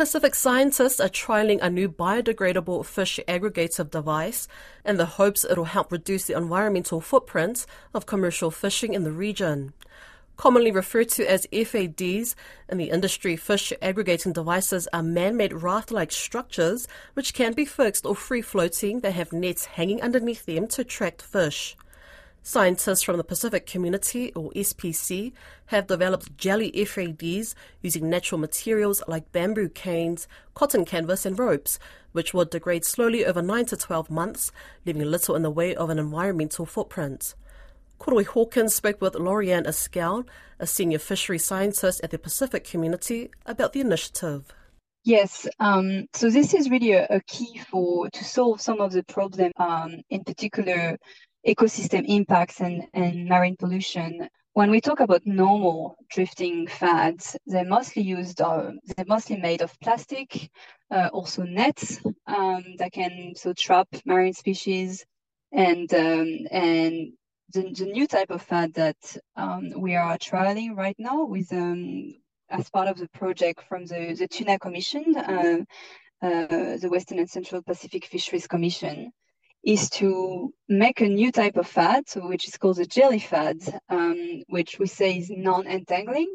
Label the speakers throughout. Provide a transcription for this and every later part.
Speaker 1: Pacific scientists are trialing a new biodegradable fish aggregative device in the hopes it'll help reduce the environmental footprint of commercial fishing in the region. Commonly referred to as FADs, in the industry, fish aggregating devices are man made raft like structures which can be fixed or free floating that have nets hanging underneath them to attract fish. Scientists from the Pacific Community, or SPC, have developed jelly FADs using natural materials like bamboo canes, cotton canvas, and ropes, which will degrade slowly over 9 to 12 months, leaving little in the way of an environmental footprint. Koroi Hawkins spoke with Lauriane Escalle, a senior fishery scientist at the Pacific Community, about the initiative.
Speaker 2: Yes, um, so this is really a, a, key for to solve some of the problems, um, in particular ecosystem impacts and, and marine pollution. When we talk about normal drifting fads, they're mostly used, uh, they're mostly made of plastic, uh, also nets um, that can so trap marine species, and um, and the, the, new type of fad that um, we are trialing right now with um, as part of the project from the, the Tuna Commission, uh, uh, the Western and Central Pacific Fisheries Commission is to make a new type of so which is called a jelly fad, um, which we say is non-entangling.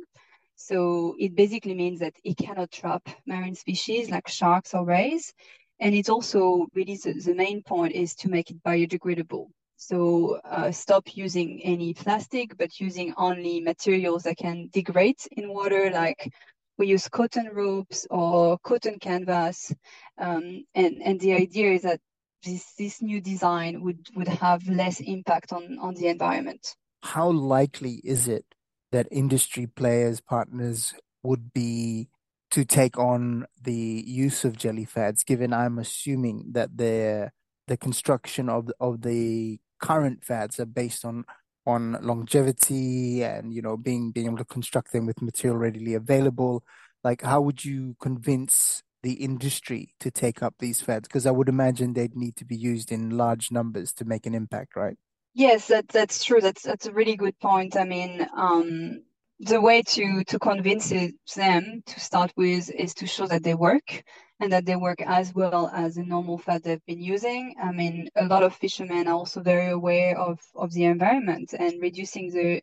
Speaker 2: So it basically means that it cannot trap marine species like sharks or rays. And it's also really the, the main point is to make it biodegradable. So uh, stop using any plastic, but using only materials that can degrade in water, like we use cotton ropes or cotton canvas. Um, and, and the idea is that this this new design would would have less impact on on the environment.
Speaker 3: How likely is it that industry players partners would be to take on the use of jelly fads? Given I'm assuming that the the construction of of the current fads are based on on longevity and you know being being able to construct them with material readily available like how would you convince the industry to take up these fads? Because I would imagine they'd need to be used in large numbers to make an impact, right?
Speaker 2: Yes, that, that's true. That's that's a really good point. I mean, um, the way to to convince them to start with is to show that they work and that they work as well as the normal fad they've been using. I mean, a lot of fishermen are also very aware of of the environment and reducing the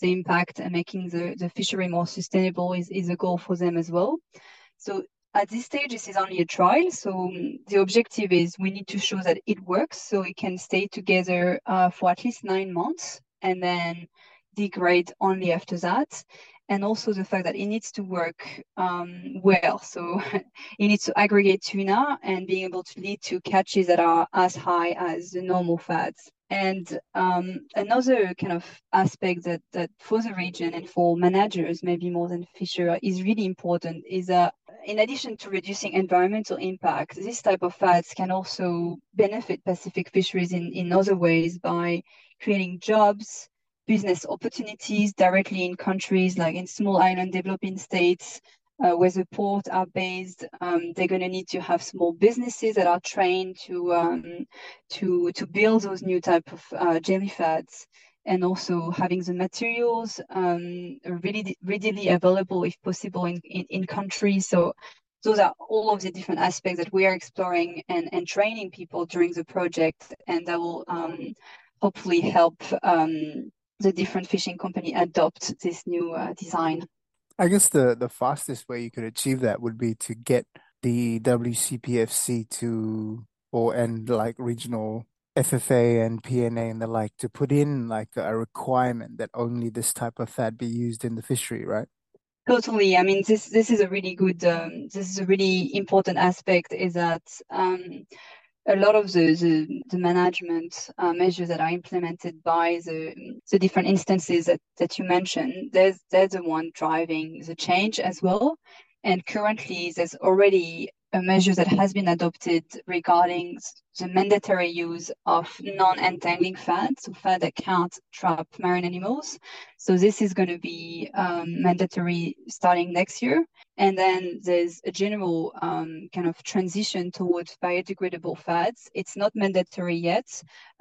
Speaker 2: the impact and making the, the fishery more sustainable is, is a goal for them as well. So at this stage, this is only a trial. So um, the objective is we need to show that it works so it can stay together uh, for at least nine months and then degrade only after that. And also the fact that it needs to work um, well. So it needs to aggregate tuna and being able to lead to catches that are as high as the normal fads. And um, another kind of aspect that, that for the region and for managers, maybe more than fisher, is really important is that in addition to reducing environmental impact, this type of fads can also benefit Pacific fisheries in, in other ways by creating jobs, business opportunities directly in countries like in small island developing states uh, where the ports are based. Um, they're going to need to have small businesses that are trained to um, to to build those new type of uh, jelly fads and also having the materials um, really readily available if possible in, in, in, countries. So those are all of the different aspects that we are exploring and, and training people during the project and that will um, hopefully help um, the different fishing company adopt this new uh, design.
Speaker 3: I guess the, the fastest way you could achieve that would be to get the WCPFC to or and like regional FFA and PNA and the like to put in like a requirement that only this type of fad be used in the fishery, right?
Speaker 2: Totally. I mean, this this is a really good. Um, this is a really important aspect. Is that um, a lot of the the, the management uh, measures that are implemented by the the different instances that that you mentioned, there's there's the one driving the change as well. And currently, there's already a measure that has been adopted regarding the mandatory use of non-entangling fads, so fad that can't trap marine animals. So this is going to be um, mandatory starting next year. And then there's a general um, kind of transition towards biodegradable fads. It's not mandatory yet,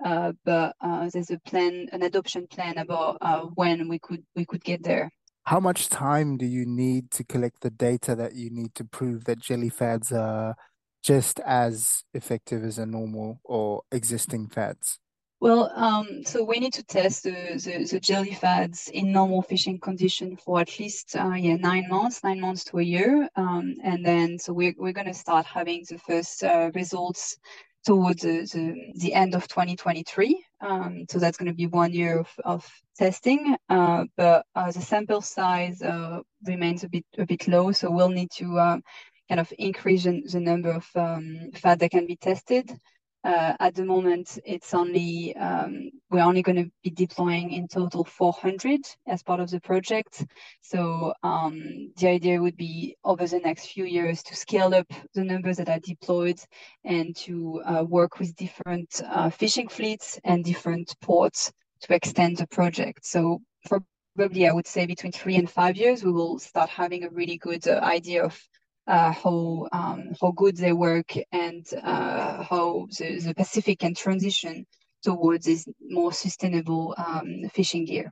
Speaker 2: uh, but uh, there's a plan, an adoption plan about uh, when we could we could get there.
Speaker 3: How much time do you need to collect the data that you need to prove that jelly fads are just as effective as a normal or existing fads?
Speaker 2: Well, um, so we need to test the, the, the, jelly fads in normal fishing condition for at least uh, yeah nine months, nine months to a year, um, and then so we're we're going to start having the first uh, results towards the, the, the, end of 2023. Um, so that's going to be one year of, of testing, uh, but uh, the sample size uh, remains a bit a bit low, so we'll need to um, kind of increase the number of um, fad that can be tested. Uh, at the moment, it's only um, we're only going to be deploying in total 400 as part of the project. So um, the idea would be over the next few years to scale up the numbers that are deployed and to uh, work with different uh, fishing fleets and different ports to extend the project. So probably I would say between three and five years, we will start having a really good idea of uh, how um, how good they work and uh, how the, the Pacific can transition towards this more sustainable um, fishing gear.